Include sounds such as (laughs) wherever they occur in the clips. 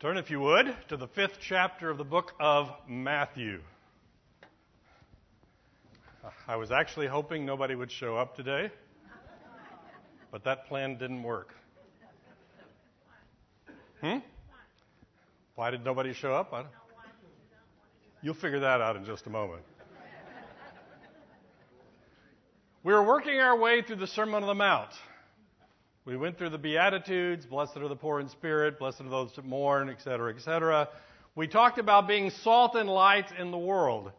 Turn, if you would, to the fifth chapter of the book of Matthew. I was actually hoping nobody would show up today, but that plan didn't work. Hmm? Why did nobody show up? You'll figure that out in just a moment. We were working our way through the Sermon on the Mount. We went through the Beatitudes, blessed are the poor in spirit, blessed are those that mourn, etc., etc. We talked about being salt and light in the world.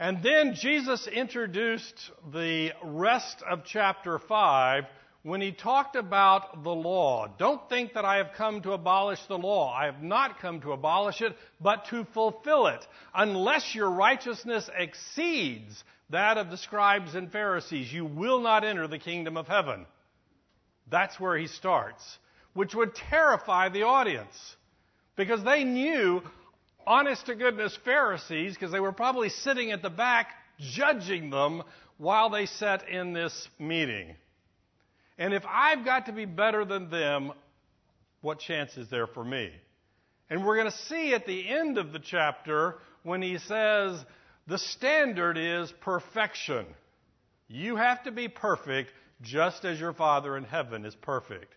And then Jesus introduced the rest of chapter 5 when he talked about the law. Don't think that I have come to abolish the law. I have not come to abolish it, but to fulfill it. Unless your righteousness exceeds that of the scribes and Pharisees, you will not enter the kingdom of heaven. That's where he starts, which would terrify the audience because they knew, honest to goodness, Pharisees, because they were probably sitting at the back judging them while they sat in this meeting. And if I've got to be better than them, what chance is there for me? And we're going to see at the end of the chapter when he says the standard is perfection. You have to be perfect just as your Father in heaven is perfect.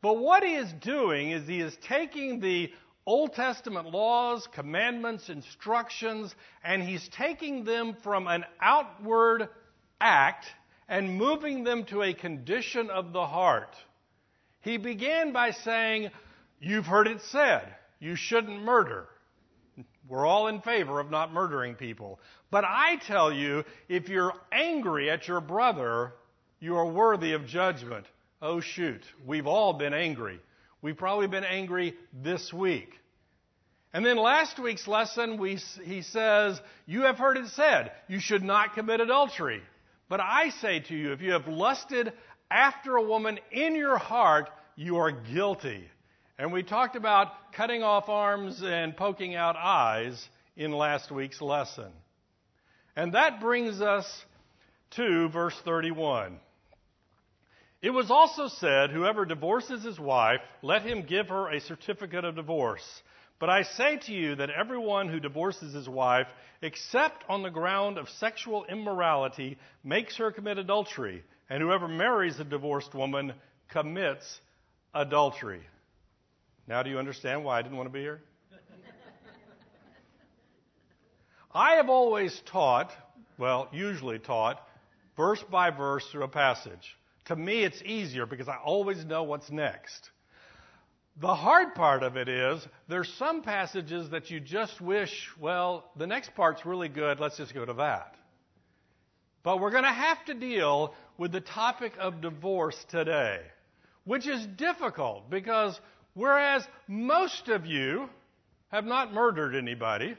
But what he is doing is he is taking the Old Testament laws, commandments, instructions, and he's taking them from an outward act and moving them to a condition of the heart. He began by saying, You've heard it said, you shouldn't murder. We're all in favor of not murdering people. But I tell you, if you're angry at your brother, you are worthy of judgment. Oh, shoot. We've all been angry. We've probably been angry this week. And then last week's lesson, we, he says, You have heard it said, you should not commit adultery. But I say to you, if you have lusted after a woman in your heart, you are guilty. And we talked about cutting off arms and poking out eyes in last week's lesson. And that brings us to verse 31. It was also said, Whoever divorces his wife, let him give her a certificate of divorce. But I say to you that everyone who divorces his wife, except on the ground of sexual immorality, makes her commit adultery. And whoever marries a divorced woman commits adultery. Now, do you understand why I didn't want to be here? (laughs) I have always taught, well, usually taught, verse by verse through a passage. To me, it's easier because I always know what's next. The hard part of it is there's some passages that you just wish, well, the next part's really good, let's just go to that. But we're going to have to deal with the topic of divorce today, which is difficult because whereas most of you have not murdered anybody,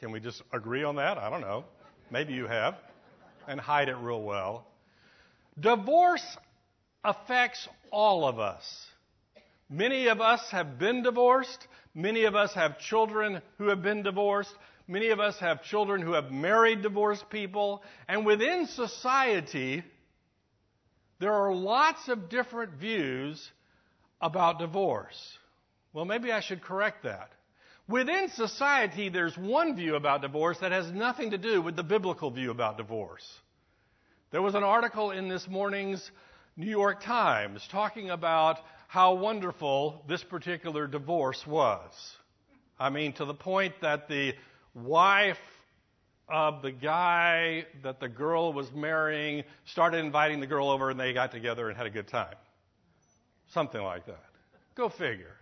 can we just agree on that? I don't know. Maybe you have, and hide it real well. Divorce affects all of us. Many of us have been divorced. Many of us have children who have been divorced. Many of us have children who have married divorced people. And within society, there are lots of different views about divorce. Well, maybe I should correct that. Within society, there's one view about divorce that has nothing to do with the biblical view about divorce. There was an article in this morning's New York Times talking about how wonderful this particular divorce was. I mean, to the point that the wife of the guy that the girl was marrying started inviting the girl over and they got together and had a good time. Something like that. Go figure.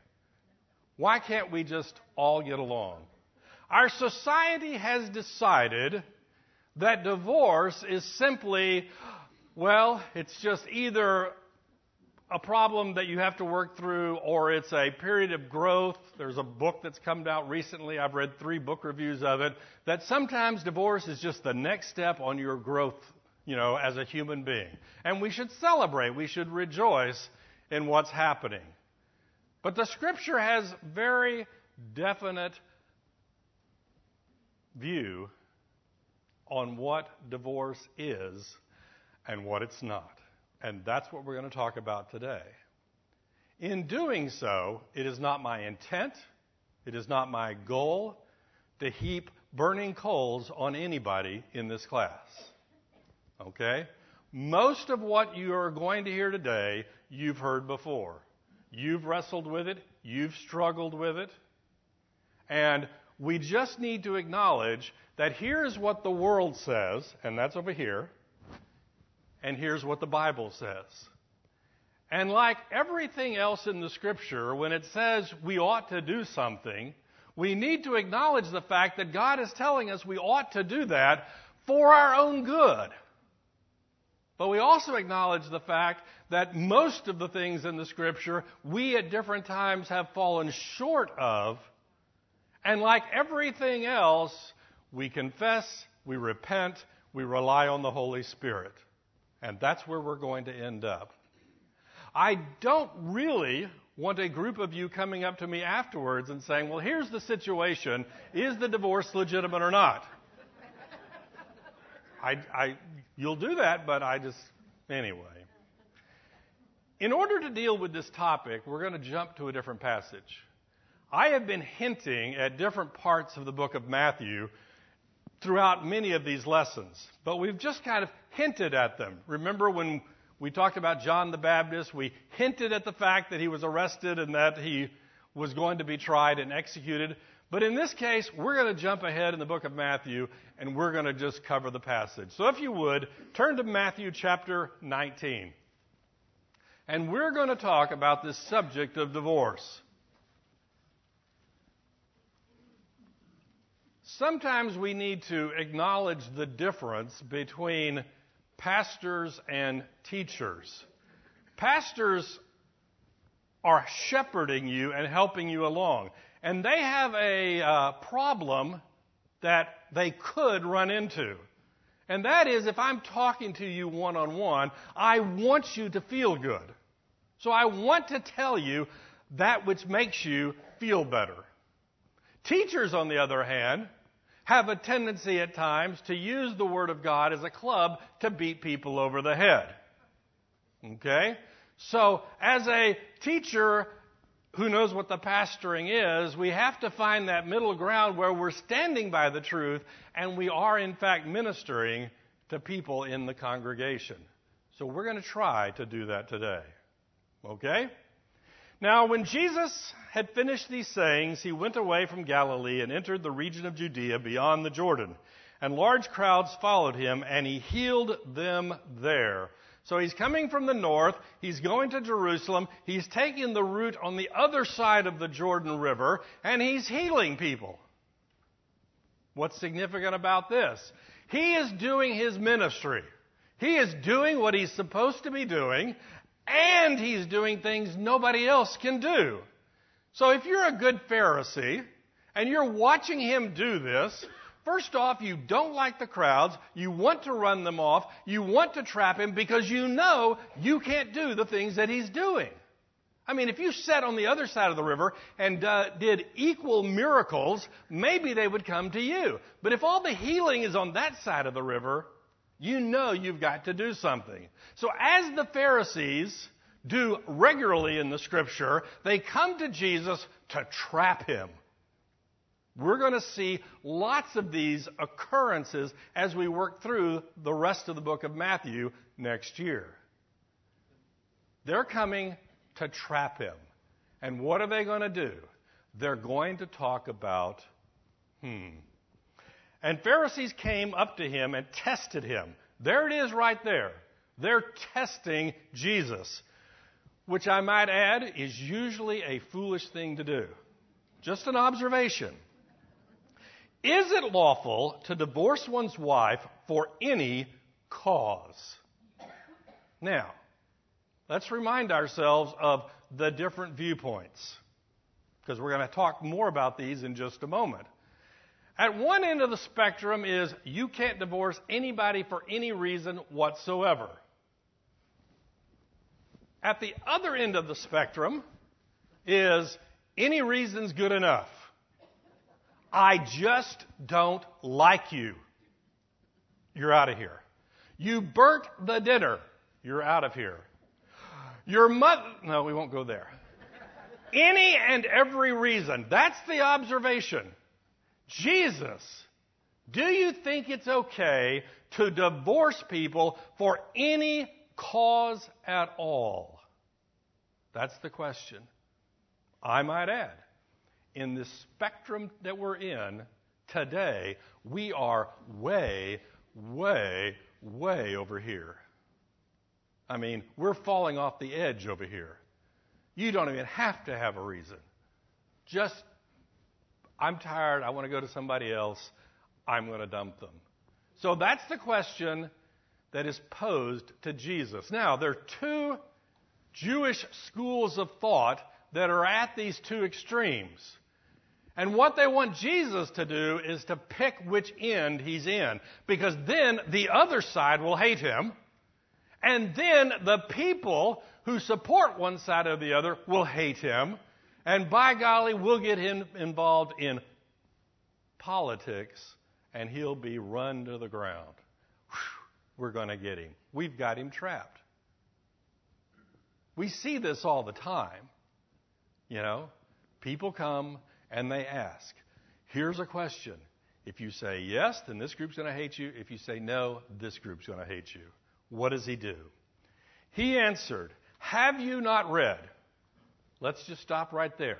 Why can't we just all get along? Our society has decided that divorce is simply, well, it's just either a problem that you have to work through or it's a period of growth. There's a book that's come out recently. I've read three book reviews of it that sometimes divorce is just the next step on your growth, you know, as a human being. And we should celebrate. We should rejoice in what's happening. But the scripture has very definite view on what divorce is and what it's not. And that's what we're going to talk about today. In doing so, it is not my intent, it is not my goal to heap burning coals on anybody in this class. Okay? Most of what you are going to hear today, you've heard before. You've wrestled with it, you've struggled with it, and we just need to acknowledge that here's what the world says, and that's over here, and here's what the Bible says. And like everything else in the scripture, when it says we ought to do something, we need to acknowledge the fact that God is telling us we ought to do that for our own good. But we also acknowledge the fact that most of the things in the scripture we at different times have fallen short of. And like everything else, we confess, we repent, we rely on the Holy Spirit. And that's where we're going to end up. I don't really want a group of you coming up to me afterwards and saying, well, here's the situation. Is the divorce legitimate or not? I, I, you'll do that, but I just, anyway. In order to deal with this topic, we're going to jump to a different passage. I have been hinting at different parts of the book of Matthew throughout many of these lessons, but we've just kind of hinted at them. Remember when we talked about John the Baptist? We hinted at the fact that he was arrested and that he was going to be tried and executed. But in this case, we're going to jump ahead in the book of Matthew and we're going to just cover the passage. So if you would, turn to Matthew chapter 19. And we're going to talk about this subject of divorce. Sometimes we need to acknowledge the difference between pastors and teachers. Pastors are shepherding you and helping you along. And they have a uh, problem that they could run into. And that is if I'm talking to you one on one, I want you to feel good. So I want to tell you that which makes you feel better. Teachers, on the other hand, have a tendency at times to use the Word of God as a club to beat people over the head. Okay? So, as a teacher who knows what the pastoring is, we have to find that middle ground where we're standing by the truth and we are, in fact, ministering to people in the congregation. So, we're going to try to do that today. Okay? Now, when Jesus had finished these sayings, he went away from Galilee and entered the region of Judea beyond the Jordan. And large crowds followed him, and he healed them there. So he's coming from the north, he's going to Jerusalem, he's taking the route on the other side of the Jordan River, and he's healing people. What's significant about this? He is doing his ministry. He is doing what he's supposed to be doing, and he's doing things nobody else can do. So if you're a good Pharisee and you're watching him do this, first off, you don't like the crowds, you want to run them off, you want to trap him because you know you can't do the things that he's doing. I mean, if you sat on the other side of the river and uh, did equal miracles, maybe they would come to you. But if all the healing is on that side of the river, you know you've got to do something. So as the Pharisees do regularly in the scripture, they come to Jesus to trap him. We're going to see lots of these occurrences as we work through the rest of the book of Matthew next year. They're coming to trap him. And what are they going to do? They're going to talk about, hmm, and Pharisees came up to him and tested him. There it is right there. They're testing Jesus, which I might add is usually a foolish thing to do. Just an observation. Is it lawful to divorce one's wife for any cause? Now, let's remind ourselves of the different viewpoints, because we're going to talk more about these in just a moment. At one end of the spectrum is you can't divorce anybody for any reason whatsoever. At the other end of the spectrum is any reason's good enough. I just don't like you. You're out of here. You burnt the dinner. You're out of here. Your mother, no, we won't go there. any and every reason. That's the observation. Jesus, do you think it's okay to divorce people for any cause at all? That's the question. I might add, in the spectrum that we're in today, we are way, way, way over here. I mean, we're falling off the edge over here. You don't even have to have a reason. Just, I'm tired, I want to go to somebody else, I'm going to dump them. So that's the question that is posed to Jesus. Now, there are two Jewish schools of thought that are at these two extremes. And what they want Jesus to do is to pick which end he's in, because then the other side will hate him, and then the people who support one side or the other will hate him, and by golly, we'll get him involved in politics, and he'll be run to the ground. Whew, we're going to get him. We've got him trapped. We see this all the time. You know, people come and they ask, here's a question. If you say yes, then this group's going to hate you. If you say no, this group's going to hate you. What does he do? He answered, Have you not read? Let's just stop right there.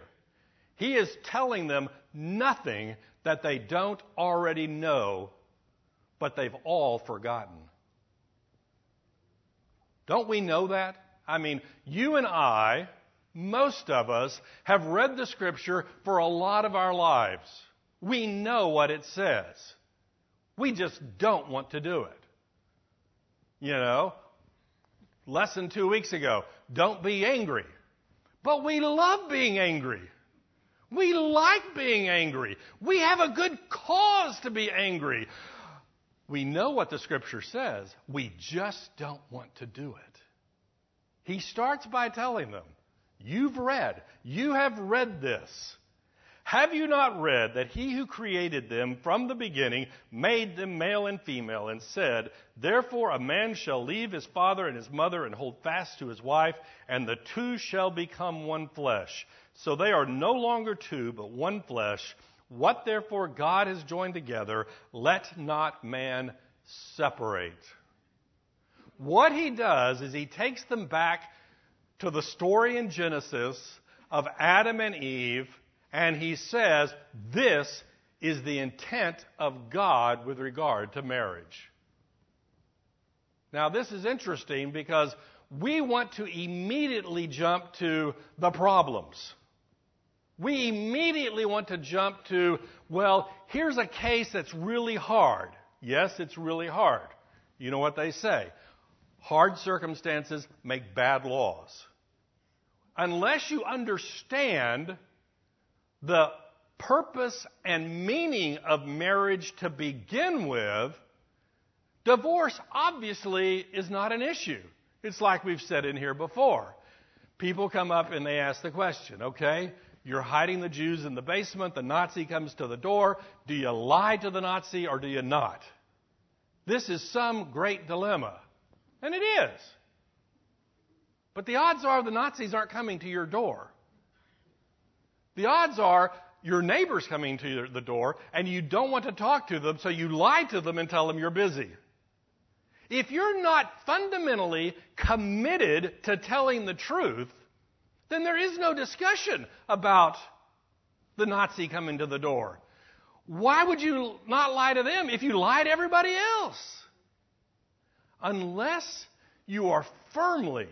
He is telling them nothing that they don't already know, but they've all forgotten. Don't we know that? I mean, you and I most of us have read the scripture for a lot of our lives. We know what it says. We just don't want to do it. You know, lesson two weeks ago, don't be angry. But we love being angry. We like being angry. We have a good cause to be angry. We know what the scripture says. We just don't want to do it. He starts by telling them, You've read, you have read this. Have you not read that he who created them from the beginning made them male and female and said, Therefore a man shall leave his father and his mother and hold fast to his wife, and the two shall become one flesh. So they are no longer two, but one flesh. What therefore God has joined together, let not man separate. What he does is he takes them back to the story in Genesis of Adam and Eve, and he says, This is the intent of God with regard to marriage. Now, this is interesting because we want to immediately jump to the problems. We immediately want to jump to, well, here's a case that's really hard. Yes, it's really hard. You know what they say? Hard circumstances make bad laws unless you understand the purpose and meaning of marriage to begin with, divorce obviously is not an issue. It's like we've said in here before. People come up and they ask the question, okay, you're hiding the Jews in the basement, the Nazi comes to the door. Do you lie to the Nazi or do you not? This is some great dilemma. And it is. But the odds are the Nazis aren't coming to your door. The odds are your neighbor's coming to the door and you don't want to talk to them, so you lie to them and tell them you're busy. If you're not fundamentally committed to telling the truth, then there is no discussion about the Nazi coming to the door. Why would you not lie to them if you lie to everybody else? Unless you are firmly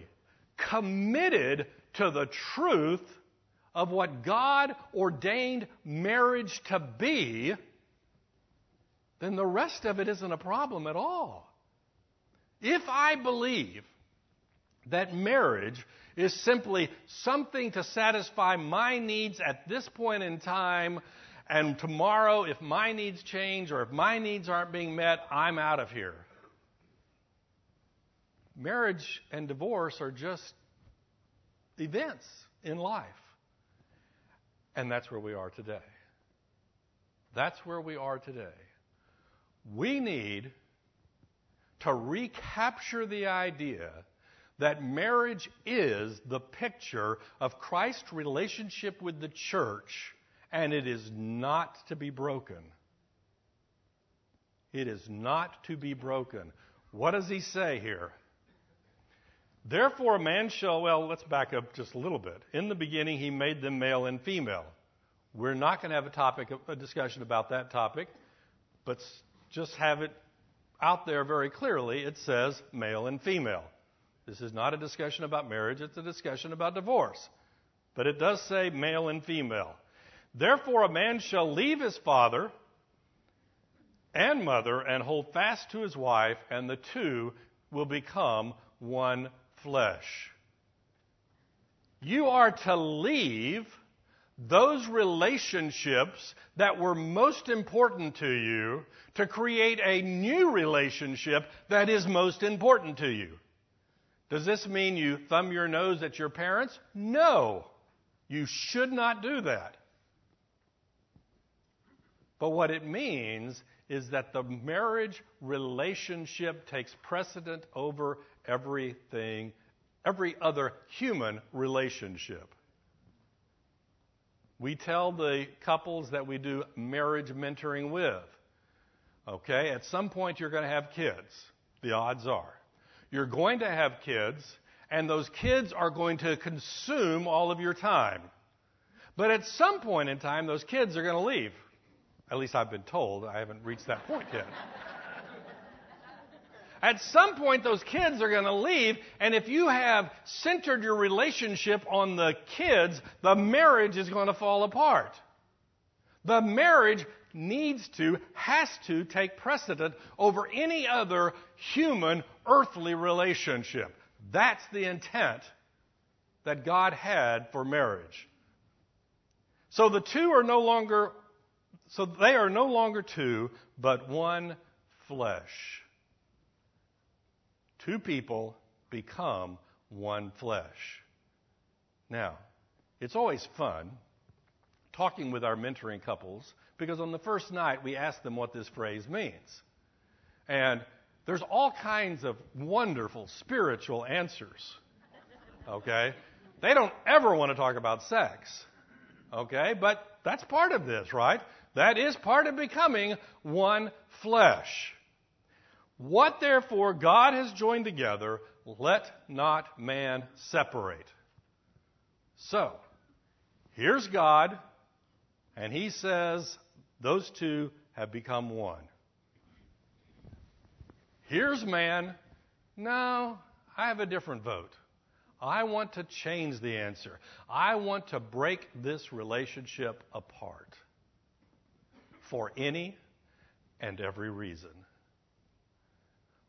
committed to the truth of what God ordained marriage to be, then the rest of it isn't a problem at all. If I believe that marriage is simply something to satisfy my needs at this point in time, and tomorrow, if my needs change or if my needs aren't being met, I'm out of here marriage and divorce are just events in life. And that's where we are today. That's where we are today. We need to recapture the idea that marriage is the picture of Christ's relationship with the church, and it is not to be broken. It is not to be broken. What does he say here? Therefore, a man shall, well, let's back up just a little bit. In the beginning, he made them male and female. We're not going to have a topic, a discussion about that topic, but just have it out there very clearly. It says male and female. This is not a discussion about marriage, it's a discussion about divorce. But it does say male and female. Therefore, a man shall leave his father and mother and hold fast to his wife, and the two will become one flesh. You are to leave those relationships that were most important to you to create a new relationship that is most important to you. Does this mean you thumb your nose at your parents? No. You should not do that. But what it means is that the marriage relationship takes precedent over everything, every other human relationship. We tell the couples that we do marriage mentoring with, okay, at some point you're going to have kids. The odds are. You're going to have kids, and those kids are going to consume all of your time. But at some point in time, those kids are going to leave. At least I've been told. I haven't reached that point yet. At some point, those kids are going to leave, and if you have centered your relationship on the kids, the marriage is going to fall apart. The marriage needs to, has to take precedent over any other human earthly relationship. That's the intent that God had for marriage. So the two are no longer, so they are no longer two, but one flesh. Two people become one flesh. Now, it's always fun talking with our mentoring couples because on the first night we ask them what this phrase means. And there's all kinds of wonderful spiritual answers. Okay? They don't ever want to talk about sex. Okay? But that's part of this, right? That is part of becoming one flesh. What therefore God has joined together, let not man separate. So, here's God, and he says those two have become one. Here's man. No, I have a different vote. I want to change the answer. I want to break this relationship apart for any and every reason.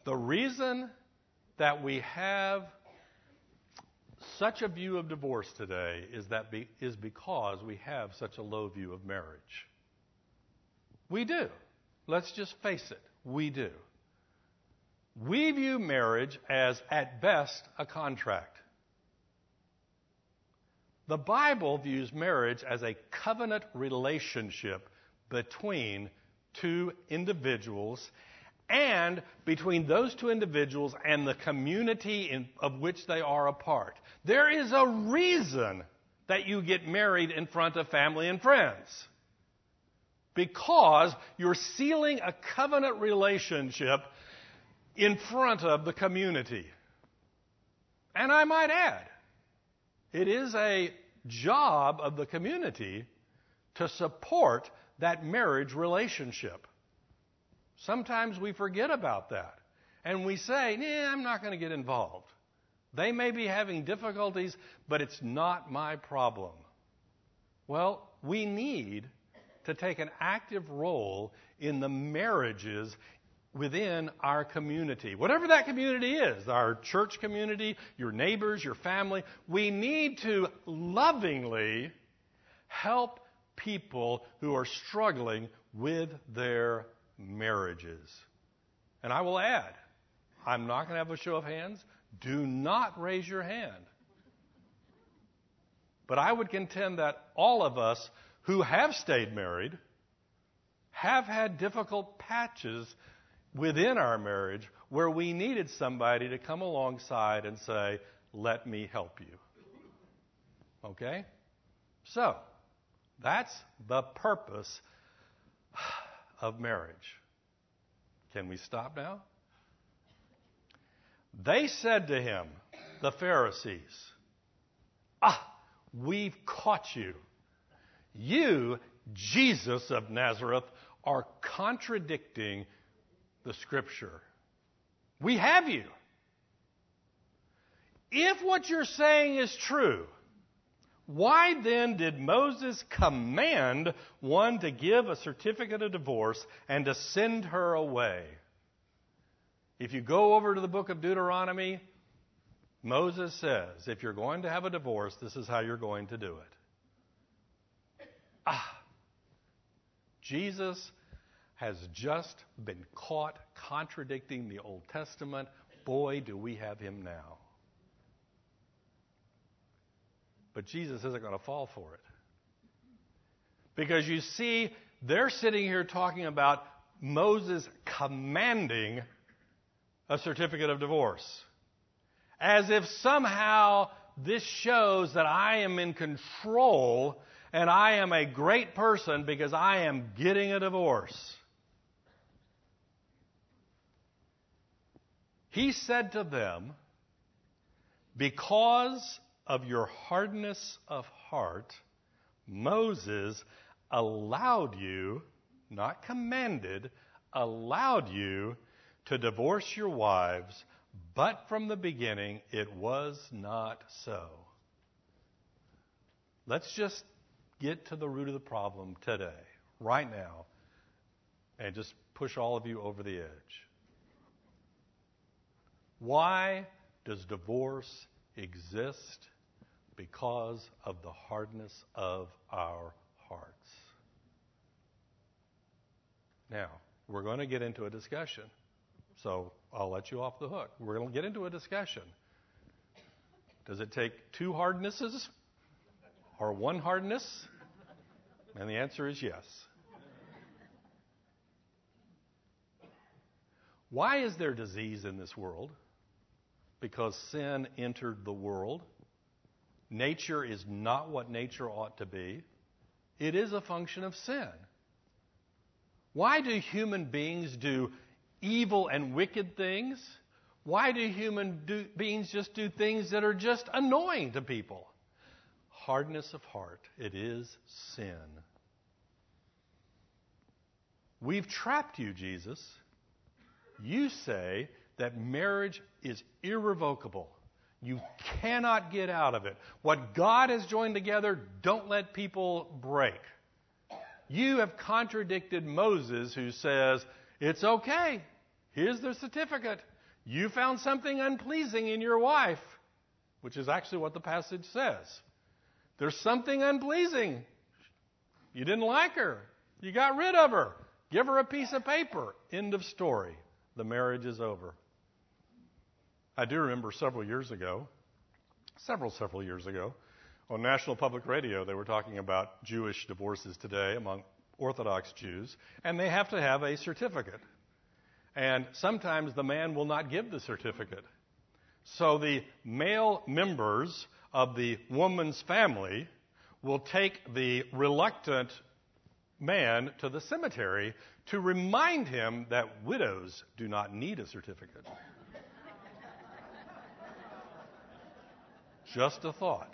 The reason that we have such a view of divorce today is that be, is because we have such a low view of marriage. We do. Let's just face it. We do. We view marriage as, at best, a contract. The Bible views marriage as a covenant relationship between two individuals and between those two individuals and the community in, of which they are a part. There is a reason that you get married in front of family and friends. Because you're sealing a covenant relationship in front of the community. And I might add, it is a job of the community to support that marriage relationship. Sometimes we forget about that. And we say, I'm not going to get involved. They may be having difficulties, but it's not my problem. Well, we need to take an active role in the marriages within our community. Whatever that community is, our church community, your neighbors, your family, we need to lovingly help people who are struggling with their marriages. And I will add, I'm not going to have a show of hands. Do not raise your hand. But I would contend that all of us who have stayed married have had difficult patches within our marriage where we needed somebody to come alongside and say, Let me help you. Okay? So, that's the purpose of marriage. Can we stop now? They said to him, the Pharisees, Ah, we've caught you. You, Jesus of Nazareth, are contradicting the Scripture. We have you. If what you're saying is true, why then did Moses command one to give a certificate of divorce and to send her away? If you go over to the book of Deuteronomy, Moses says, if you're going to have a divorce, this is how you're going to do it. Ah, Jesus has just been caught contradicting the Old Testament. Boy, do we have him now. But Jesus isn't going to fall for it. Because you see, they're sitting here talking about Moses commanding a certificate of divorce. As if somehow this shows that I am in control and I am a great person because I am getting a divorce. He said to them, Because of your hardness of heart, Moses allowed you, not commanded, allowed you to divorce your wives, but from the beginning it was not so. Let's just get to the root of the problem today, right now, and just push all of you over the edge. Why does divorce exist because of the hardness of our hearts. Now, we're going to get into a discussion. So I'll let you off the hook. We're going to get into a discussion. Does it take two hardnesses or one hardness? And the answer is yes. Why is there disease in this world? Because sin entered the world. Nature is not what nature ought to be. It is a function of sin. Why do human beings do evil and wicked things? Why do human do, beings just do things that are just annoying to people? Hardness of heart. It is sin. We've trapped you, Jesus. You say that marriage is irrevocable. You cannot get out of it. What God has joined together, don't let people break. You have contradicted Moses, who says, It's okay. Here's the certificate. You found something unpleasing in your wife, which is actually what the passage says. There's something unpleasing. You didn't like her. You got rid of her. Give her a piece of paper. End of story. The marriage is over. I do remember several years ago, several, several years ago, on National Public Radio, they were talking about Jewish divorces today among Orthodox Jews, and they have to have a certificate. And sometimes the man will not give the certificate. So the male members of the woman's family will take the reluctant man to the cemetery to remind him that widows do not need a certificate. Just a thought.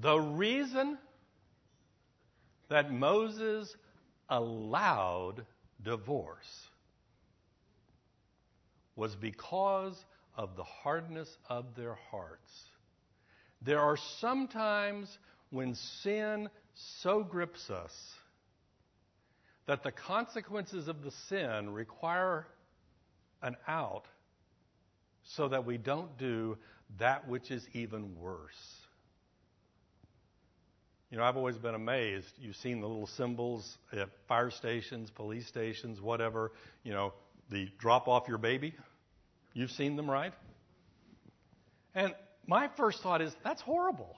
The reason that Moses allowed divorce was because of the hardness of their hearts. There are some times when sin so grips us that the consequences of the sin require an out so that we don't do that which is even worse. You know, I've always been amazed. You've seen the little symbols at fire stations, police stations, whatever, you know, the drop off your baby. You've seen them, right? And my first thought is that's horrible.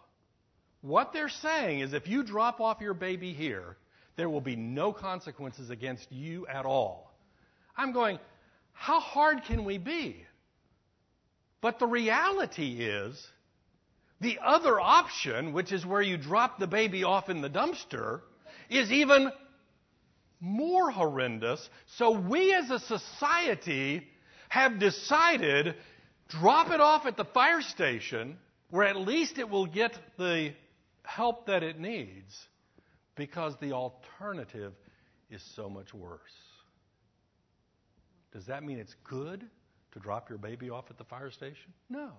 What they're saying is if you drop off your baby here, there will be no consequences against you at all. I'm going, how hard can we be? But the reality is, the other option, which is where you drop the baby off in the dumpster, is even more horrendous. So we as a society have decided drop it off at the fire station where at least it will get the help that it needs because the alternative is so much worse. Does that mean it's good to drop your baby off at the fire station? No.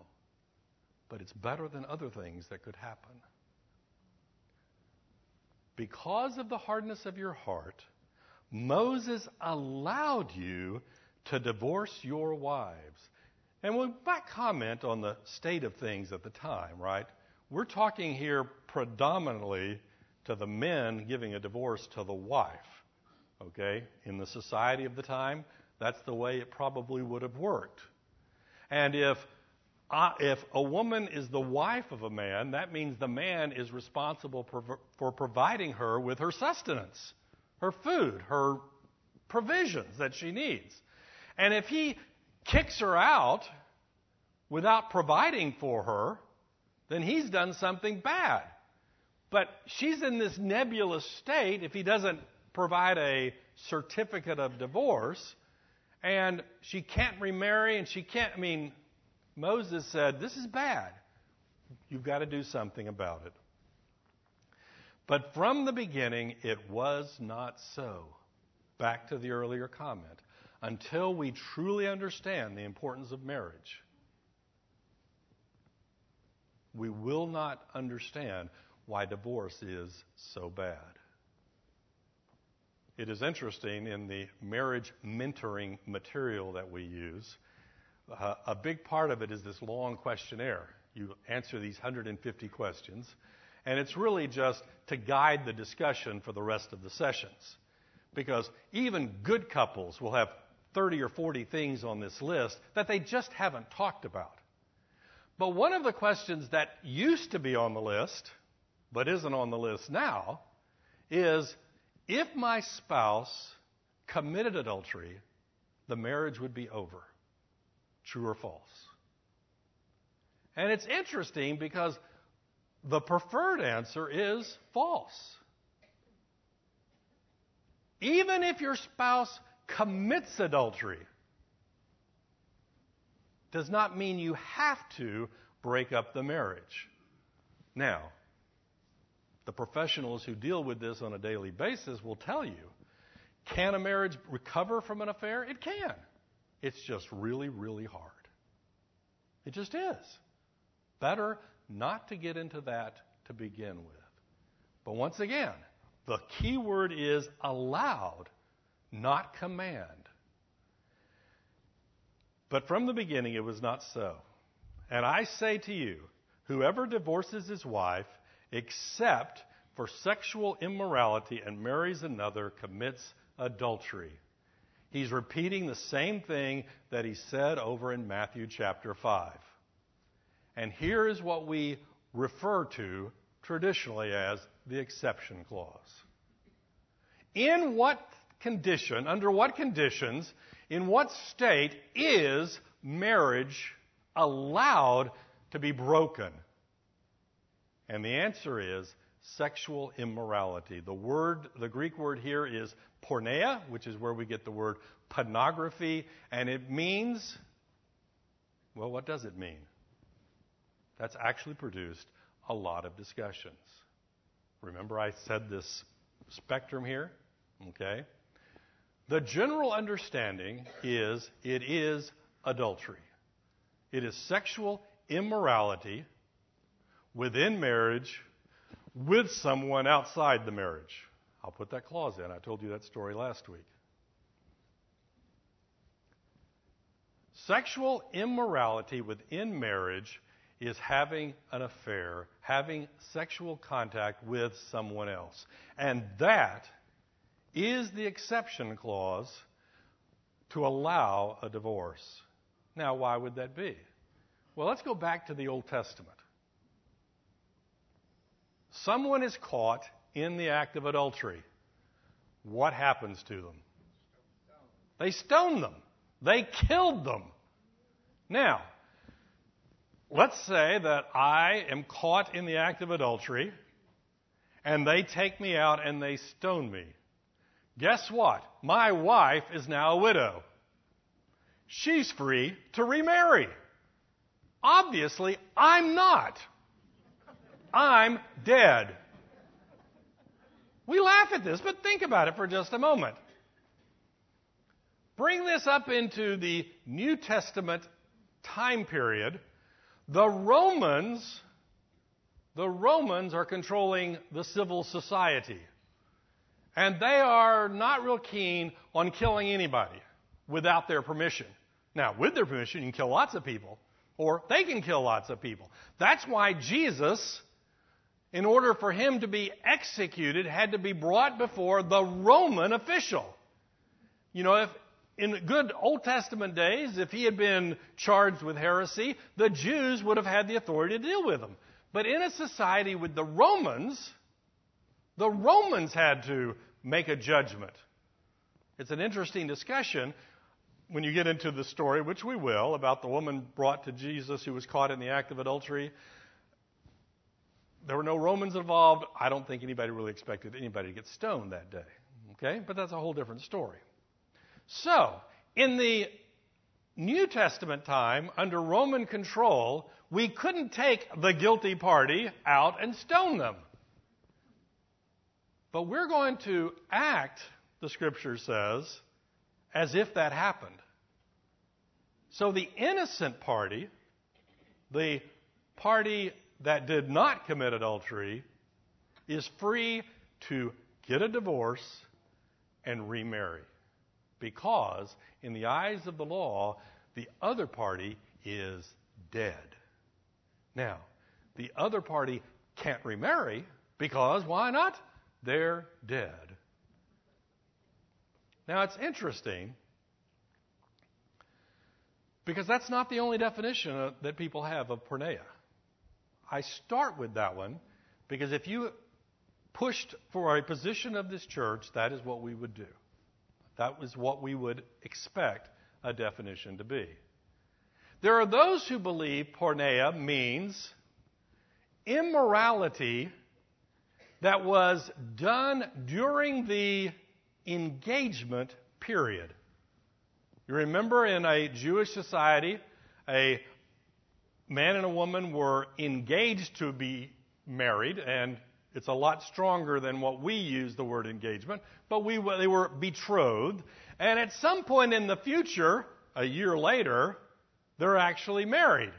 But it's better than other things that could happen. Because of the hardness of your heart, Moses allowed you to divorce your wives. And we might comment on the state of things at the time, right? We're talking here predominantly to the men giving a divorce to the wife. Okay? In the society of the time, that's the way it probably would have worked. And if uh, if a woman is the wife of a man, that means the man is responsible for, for providing her with her sustenance, her food, her provisions that she needs. And if he kicks her out without providing for her, then he's done something bad. But she's in this nebulous state if he doesn't provide a certificate of divorce, and she can't remarry, and she can't, I mean, Moses said, This is bad. You've got to do something about it. But from the beginning, it was not so. Back to the earlier comment. Until we truly understand the importance of marriage, we will not understand why divorce is so bad. It is interesting in the marriage mentoring material that we use uh, a big part of it is this long questionnaire. You answer these 150 questions, and it's really just to guide the discussion for the rest of the sessions. Because even good couples will have 30 or 40 things on this list that they just haven't talked about. But one of the questions that used to be on the list, but isn't on the list now, is if my spouse committed adultery, the marriage would be over. True or false? And it's interesting because the preferred answer is false. Even if your spouse commits adultery, does not mean you have to break up the marriage. Now, the professionals who deal with this on a daily basis will tell you can a marriage recover from an affair? It can. It's just really, really hard. It just is. Better not to get into that to begin with. But once again, the key word is allowed, not command. But from the beginning, it was not so. And I say to you, whoever divorces his wife, except for sexual immorality, and marries another, commits adultery. He's repeating the same thing that he said over in Matthew chapter 5. And here is what we refer to traditionally as the exception clause. In what condition, under what conditions, in what state is marriage allowed to be broken? And the answer is sexual immorality. The word, the Greek word here is porneia, which is where we get the word pornography, and it means, well, what does it mean? That's actually produced a lot of discussions. Remember, I said this spectrum here? Okay? The general understanding is it is adultery. It is sexual immorality within marriage with someone outside the marriage. I'll put that clause in. I told you that story last week. Sexual immorality within marriage is having an affair, having sexual contact with someone else. And that is the exception clause to allow a divorce. Now, why would that be? Well, let's go back to the Old Testament. Someone is caught in the act of adultery, what happens to them? They stone them. They killed them. Now, let's say that I am caught in the act of adultery and they take me out and they stone me. Guess what? My wife is now a widow. She's free to remarry. Obviously, I'm not. I'm dead. We laugh at this, but think about it for just a moment. Bring this up into the New Testament time period. The Romans, the Romans are controlling the civil society. And they are not real keen on killing anybody without their permission. Now, with their permission, you can kill lots of people, or they can kill lots of people. That's why Jesus, in order for him to be executed, had to be brought before the Roman official. You know, if in good Old Testament days, if he had been charged with heresy, the Jews would have had the authority to deal with him. But in a society with the Romans, the Romans had to make a judgment. It's an interesting discussion when you get into the story, which we will, about the woman brought to Jesus who was caught in the act of adultery. There were no Romans involved. I don't think anybody really expected anybody to get stoned that day. Okay? But that's a whole different story. So, in the New Testament time, under Roman control, we couldn't take the guilty party out and stone them. But we're going to act, the scripture says, as if that happened. So the innocent party, the party that did not commit adultery, is free to get a divorce and remarry. Because, in the eyes of the law, the other party is dead. Now, the other party can't remarry because why not? They're dead. Now it's interesting because that's not the only definition uh, that people have of porneia. I start with that one because if you pushed for a position of this church, that is what we would do. That was what we would expect a definition to be. There are those who believe porneia means immorality that was done during the engagement period. You remember in a Jewish society, a man and a woman were engaged to be married, and it's a lot stronger than what we use the word engagement, but we, they were betrothed. And at some point in the future, a year later, they're actually married.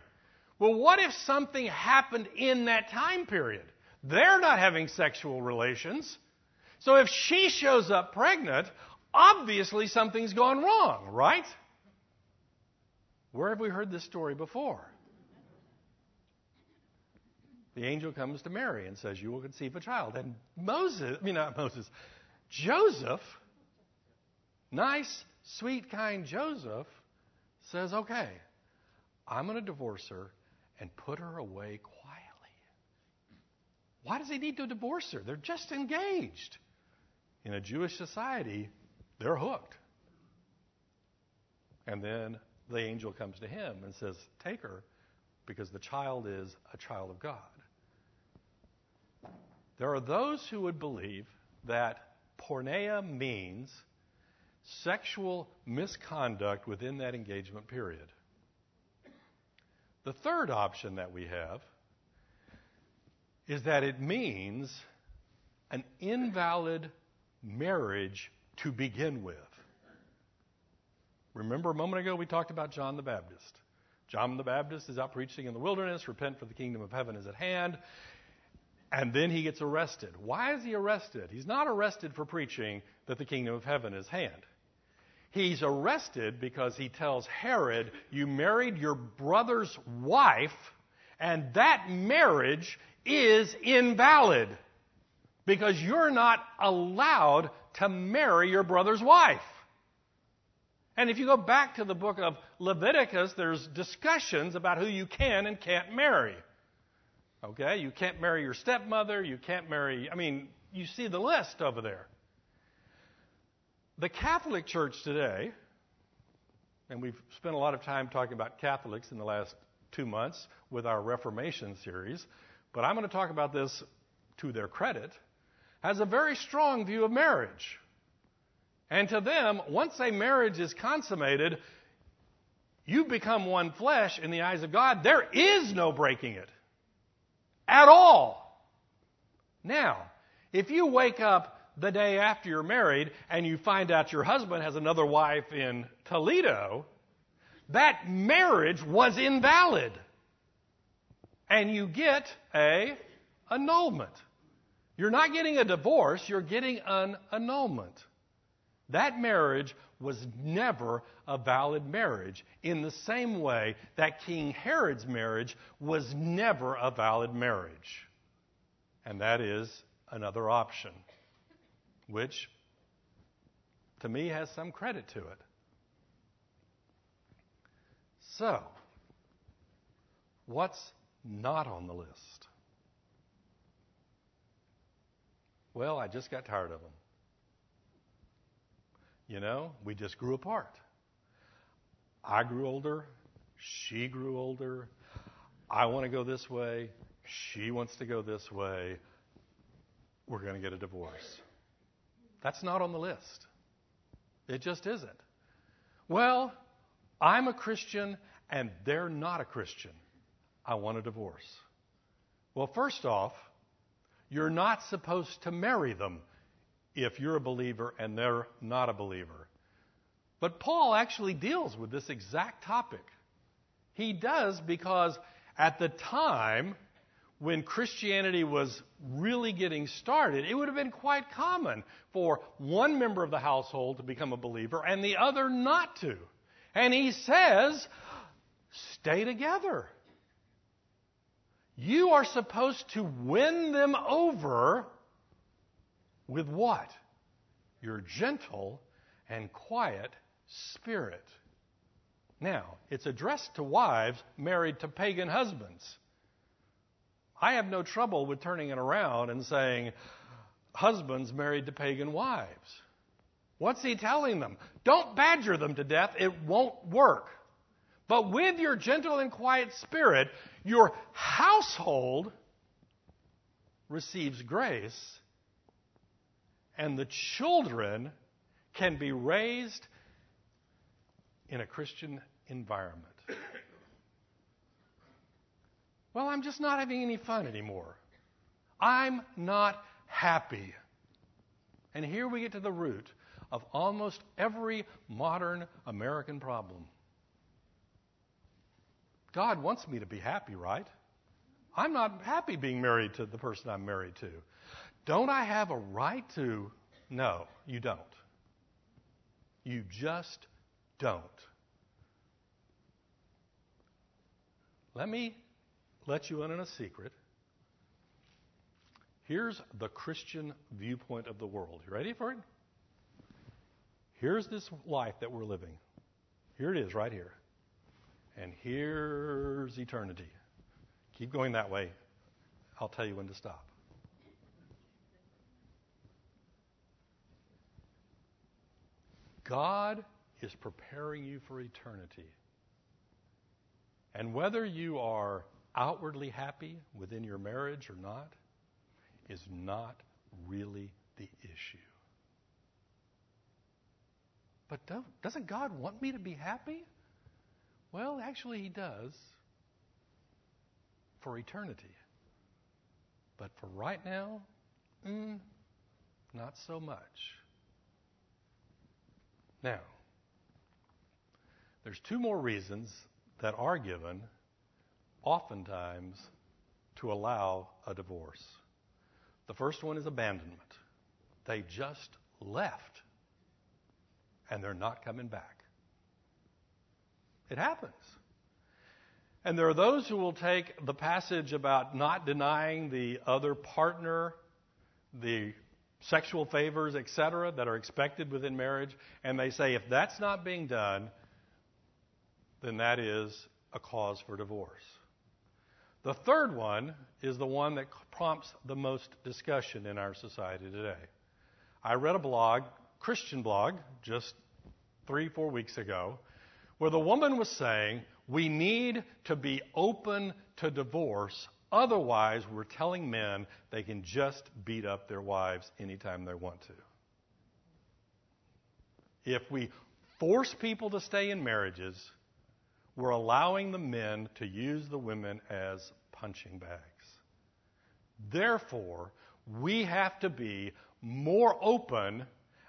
Well, what if something happened in that time period? They're not having sexual relations. So if she shows up pregnant, obviously something's gone wrong, right? Where have we heard this story before? The angel comes to Mary and says, You will conceive a child. And Moses, I mean, not Moses, Joseph, nice, sweet, kind Joseph, says, Okay, I'm going to divorce her and put her away quietly. why does he need to divorce her? They're just engaged. In a Jewish society, they're hooked. And then the angel comes to him and says, Take her, because the child is a child of God. There are those who would believe that porneia means sexual misconduct within that engagement period. The third option that we have is that it means an invalid marriage to begin with. Remember a moment ago we talked about John the Baptist. John the Baptist is out preaching in the wilderness, repent for the kingdom of heaven is at hand. And then he gets arrested. Why is he arrested? He's not arrested for preaching that the kingdom of heaven is hand. He's arrested because he tells Herod, You married your brother's wife, and that marriage is invalid because you're not allowed to marry your brother's wife. And if you go back to the book of Leviticus, there's discussions about who you can and can't marry. Okay? You can't marry your stepmother. You can't marry, I mean, you see the list over there. The Catholic Church today, and we've spent a lot of time talking about Catholics in the last two months with our Reformation series, but I'm going to talk about this to their credit, has a very strong view of marriage. And to them, once a marriage is consummated, you become one flesh in the eyes of God. There is no breaking it at all. Now, if you wake up the day after you're married and you find out your husband has another wife in Toledo, that marriage was invalid. And you get a annulment. You're not getting a divorce, you're getting an annulment. That marriage was never a valid marriage, in the same way that King Herod's marriage was never a valid marriage. And that is another option, which to me has some credit to it. So, what's not on the list? Well, I just got tired of them. You know, we just grew apart. I grew older. She grew older. I want to go this way. She wants to go this way. We're going to get a divorce. That's not on the list. It just isn't. Well, I'm a Christian and they're not a Christian. I want a divorce. Well, first off, you're not supposed to marry them if you're a believer and they're not a believer. But Paul actually deals with this exact topic. He does because at the time when Christianity was really getting started, it would have been quite common for one member of the household to become a believer and the other not to. And he says, stay together. You are supposed to win them over with what? Your gentle and quiet spirit. Now, it's addressed to wives married to pagan husbands. I have no trouble with turning it around and saying, husbands married to pagan wives. What's he telling them? Don't badger them to death, it won't work. But with your gentle and quiet spirit, your household receives grace and the children can be raised in a Christian environment. Well, I'm just not having any fun anymore. I'm not happy. And here we get to the root of almost every modern American problem. God wants me to be happy, right? I'm not happy being married to the person I'm married to. Don't I have a right to? No, you don't. You just don't. Let me let you in on a secret. Here's the Christian viewpoint of the world. You ready for it? Here's this life that we're living. Here it is, right here. And here's eternity. Keep going that way. I'll tell you when to stop. God is preparing you for eternity. And whether you are outwardly happy within your marriage or not is not really the issue. But doesn't God want me to be happy? Well, actually, He does for eternity. But for right now, mm, not so much. Now, there's two more reasons that are given, oftentimes, to allow a divorce. The first one is abandonment. They just left, and they're not coming back. It happens. And there are those who will take the passage about not denying the other partner the sexual favors, etc., that are expected within marriage, and they say if that's not being done, then that is a cause for divorce. The third one is the one that prompts the most discussion in our society today. I read a blog, Christian blog, just three, four weeks ago, where the woman was saying, We need to be open to divorce, otherwise, we're telling men they can just beat up their wives anytime they want to. If we force people to stay in marriages, we're allowing the men to use the women as punching bags. Therefore, we have to be more open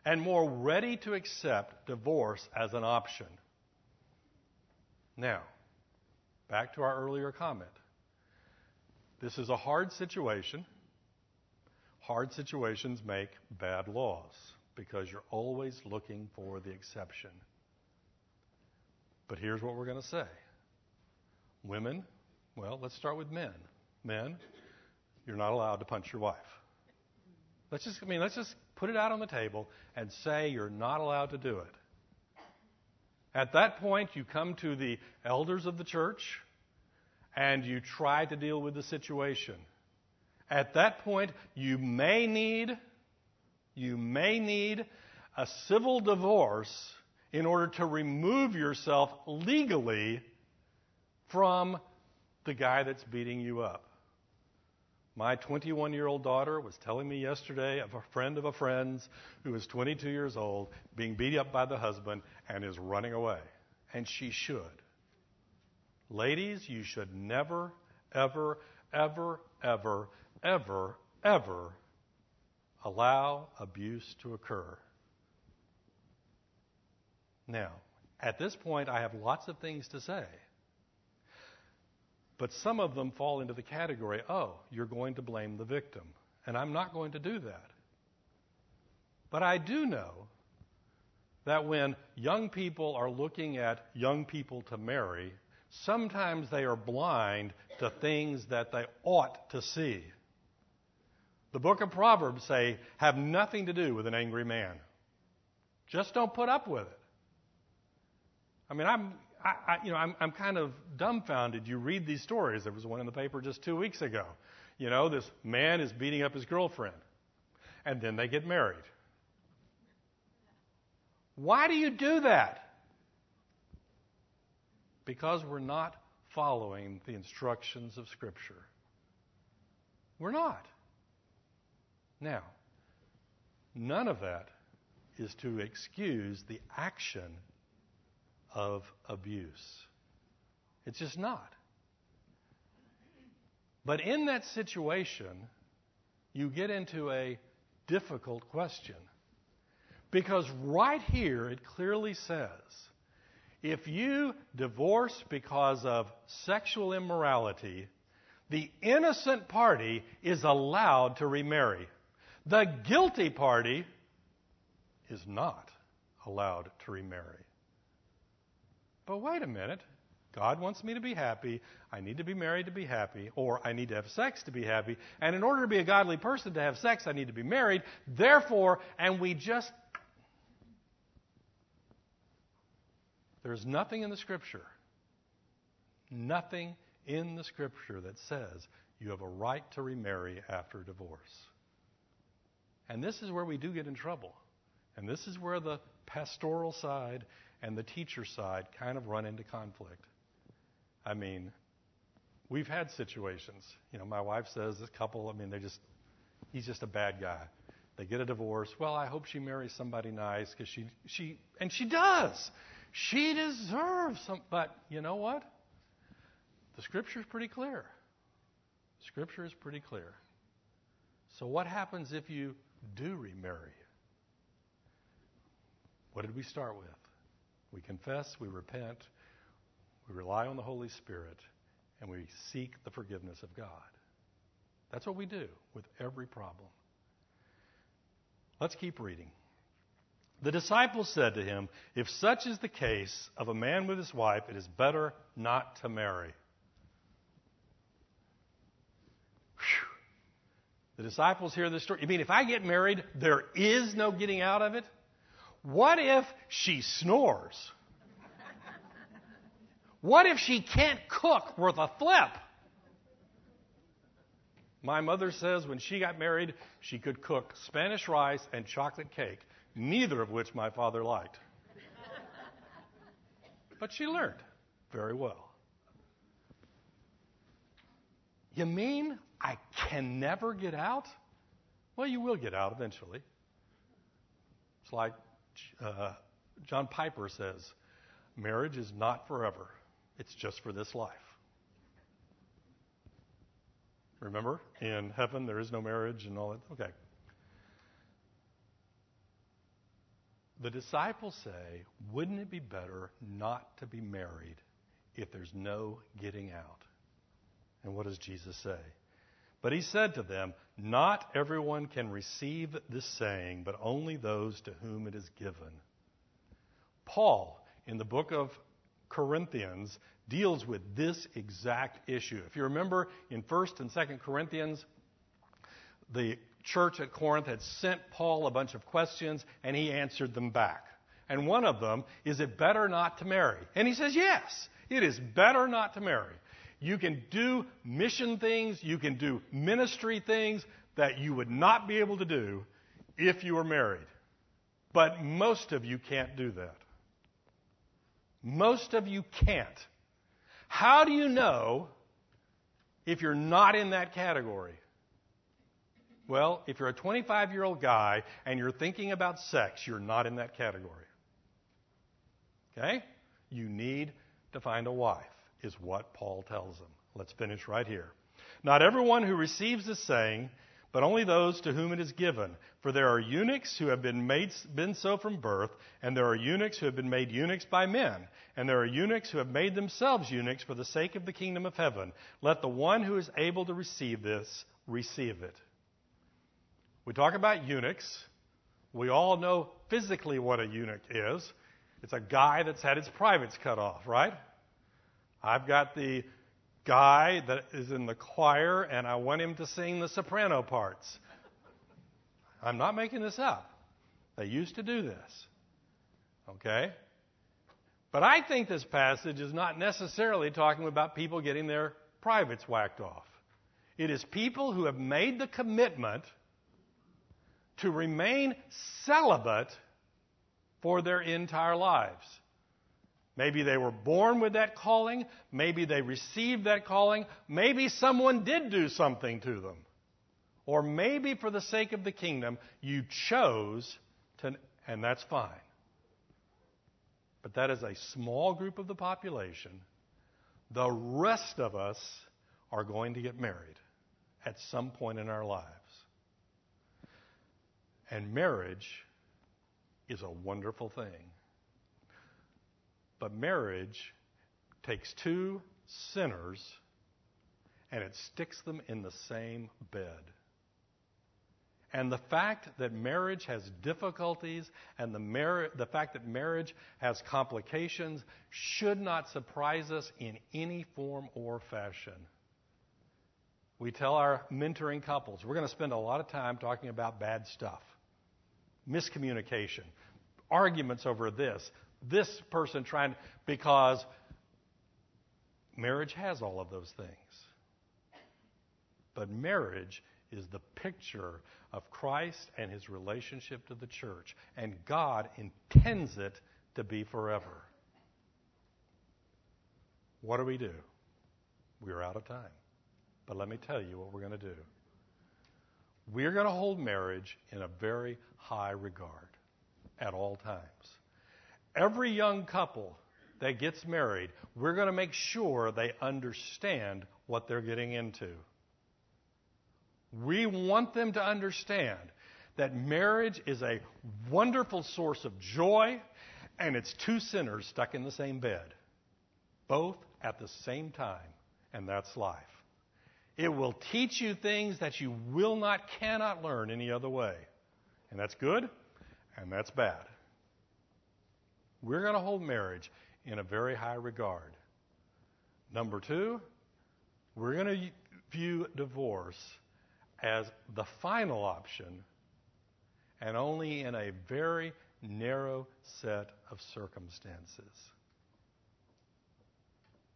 and more ready to accept divorce as an option. Now, back to our earlier comment. This is a hard situation. Hard situations make bad laws because you're always looking for the exception. But here's what we're going to say Women, well, let's start with men. Men, you're not allowed to punch your wife. Let's just, I mean, let's just put it out on the table and say you're not allowed to do it. At that point, you come to the elders of the church and you try to deal with the situation. At that point, you may need, you may need a civil divorce in order to remove yourself legally from the guy that's beating you up. My 21 year old daughter was telling me yesterday of a friend of a friend's who is 22 years old being beat up by the husband and is running away. And she should. Ladies, you should never, ever, ever, ever, ever, ever allow abuse to occur. Now, at this point, I have lots of things to say. But some of them fall into the category oh, you're going to blame the victim. And I'm not going to do that. But I do know that when young people are looking at young people to marry, sometimes they are blind to things that they ought to see. The book of Proverbs say, have nothing to do with an angry man. Just don't put up with it. I mean, I'm, I, I, you know, I'm, I'm kind of dumbfounded. You read these stories. There was one in the paper just two weeks ago. You know, this man is beating up his girlfriend, and then they get married. Why do you do that? Because we're not following the instructions of Scripture. We're not. Now, none of that is to excuse the action of abuse. It's just not. But in that situation, you get into a difficult question. Because right here it clearly says if you divorce because of sexual immorality, the innocent party is allowed to remarry. The guilty party is not allowed to remarry. But wait a minute. God wants me to be happy. I need to be married to be happy, or I need to have sex to be happy. And in order to be a godly person to have sex, I need to be married. Therefore, and we just. There's nothing in the Scripture, nothing in the Scripture that says you have a right to remarry after divorce. And this is where we do get in trouble. And this is where the pastoral side and the teacher side kind of run into conflict. I mean, we've had situations. You know, my wife says this couple, I mean, they just, he's just a bad guy. They get a divorce. Well, I hope she marries somebody nice because she, she, and she does. She deserves some, but you know what? The scripture is pretty clear. Scripture is pretty clear. So, what happens if you do remarry? What did we start with? We confess, we repent, we rely on the Holy Spirit, and we seek the forgiveness of God. That's what we do with every problem. Let's keep reading. The disciples said to him, If such is the case of a man with his wife, it is better not to marry. Whew. The disciples hear this story. You mean if I get married, there is no getting out of it? What if she snores? What if she can't cook worth a flip? My mother says when she got married, she could cook Spanish rice and chocolate cake, neither of which my father liked. but she learned very well. You mean I can never get out? Well, you will get out eventually. It's like uh, John Piper says marriage is not forever, it's just for this life. Remember, in heaven there is no marriage and all that. Okay. The disciples say, wouldn't it be better not to be married if there's no getting out? And what does Jesus say? But he said to them, Not everyone can receive this saying, but only those to whom it is given. Paul, in the book of Corinthians, deals with this exact issue. If you remember in 1st and 2nd Corinthians, the church at Corinth had sent Paul a bunch of questions, and he answered them back. And one of them, is it better not to marry? And he says, yes, it is better not to marry. You can do mission things, you can do ministry things that you would not be able to do if you were married. But most of you can't do that. Most of you can't. How do you know if you're not in that category? Well, if you're a 25 year old guy and you're thinking about sex, you're not in that category. Okay? You need to find a wife is what Paul tells them. Let's finish right here. Not everyone who receives this saying, but only those to whom it is given. For there are eunuchs who have been made been so from birth, and there are eunuchs who have been made eunuchs by men, and there are eunuchs who have made themselves eunuchs for the sake of the kingdom of heaven. Let the one who is able to receive this receive it. We talk about eunuchs. We all know physically what a eunuch is. It's a guy that's had his privates cut off, right? I've got the guy that is in the choir, and I want him to sing the soprano parts. I'm not making this up. They used to do this. Okay? But I think this passage is not necessarily talking about people getting their privates whacked off. It is people who have made the commitment to remain celibate for their entire lives. Maybe they were born with that calling. Maybe they received that calling. Maybe someone did do something to them. Or maybe for the sake of the kingdom, you chose to, and that's fine. But that is a small group of the population. The rest of us are going to get married at some point in our lives. And marriage is a wonderful thing. But marriage takes two sinners and it sticks them in the same bed. And the fact that marriage has difficulties and the, mar- the fact that marriage has complications should not surprise us in any form or fashion. We tell our mentoring couples, we're going to spend a lot of time talking about bad stuff miscommunication, arguments over this, this person trying, because marriage has all of those things. But marriage is the picture of Christ and his relationship to the church, and God intends it to be forever. What do we do? We're out of time. But let me tell you what we're going to do. We're going to hold marriage in a very high regard at all times every young couple that gets married, we're going to make sure they understand what they're getting into. We want them to understand that marriage is a wonderful source of joy and it's two sinners stuck in the same bed, both at the same time, and that's life. It will teach you things that you will not, cannot learn any other way. And that's good, and that's bad. We're going to hold marriage in a very high regard. Number two, we're going to view divorce as the final option and only in a very narrow set of circumstances.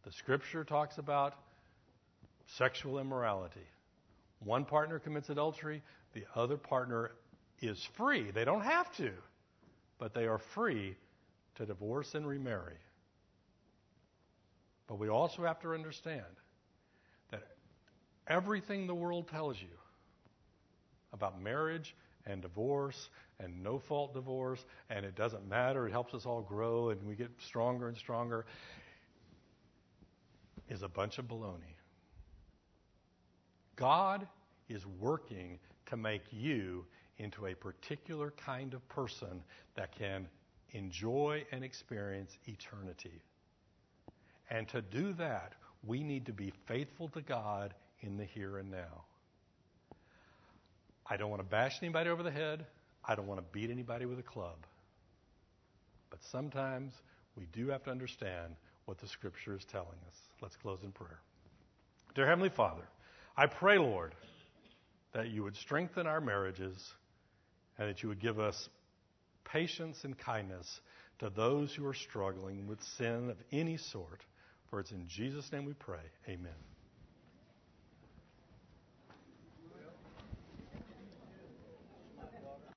The scripture talks about sexual immorality. one partner commits adultery, the other partner is free. They don't have to, but they are free to divorce and remarry. But we also have to understand that everything the world tells you about marriage and divorce and no fault divorce and it doesn't matter, it helps us all grow and we get stronger and stronger is a bunch of baloney. God is working to make you into a particular kind of person that can enjoy and experience eternity. And to do that, we need to be faithful to God in the here and now. I don't want to bash anybody over the head. I don't want to beat anybody with a club. But sometimes we do have to understand what the Scripture is telling us. Let's close in prayer. Dear Heavenly Father, I pray, Lord, that you would strengthen our marriages and that you would give us patience and kindness to those who are struggling with sin of any sort. For it's in Jesus' name we pray. Amen.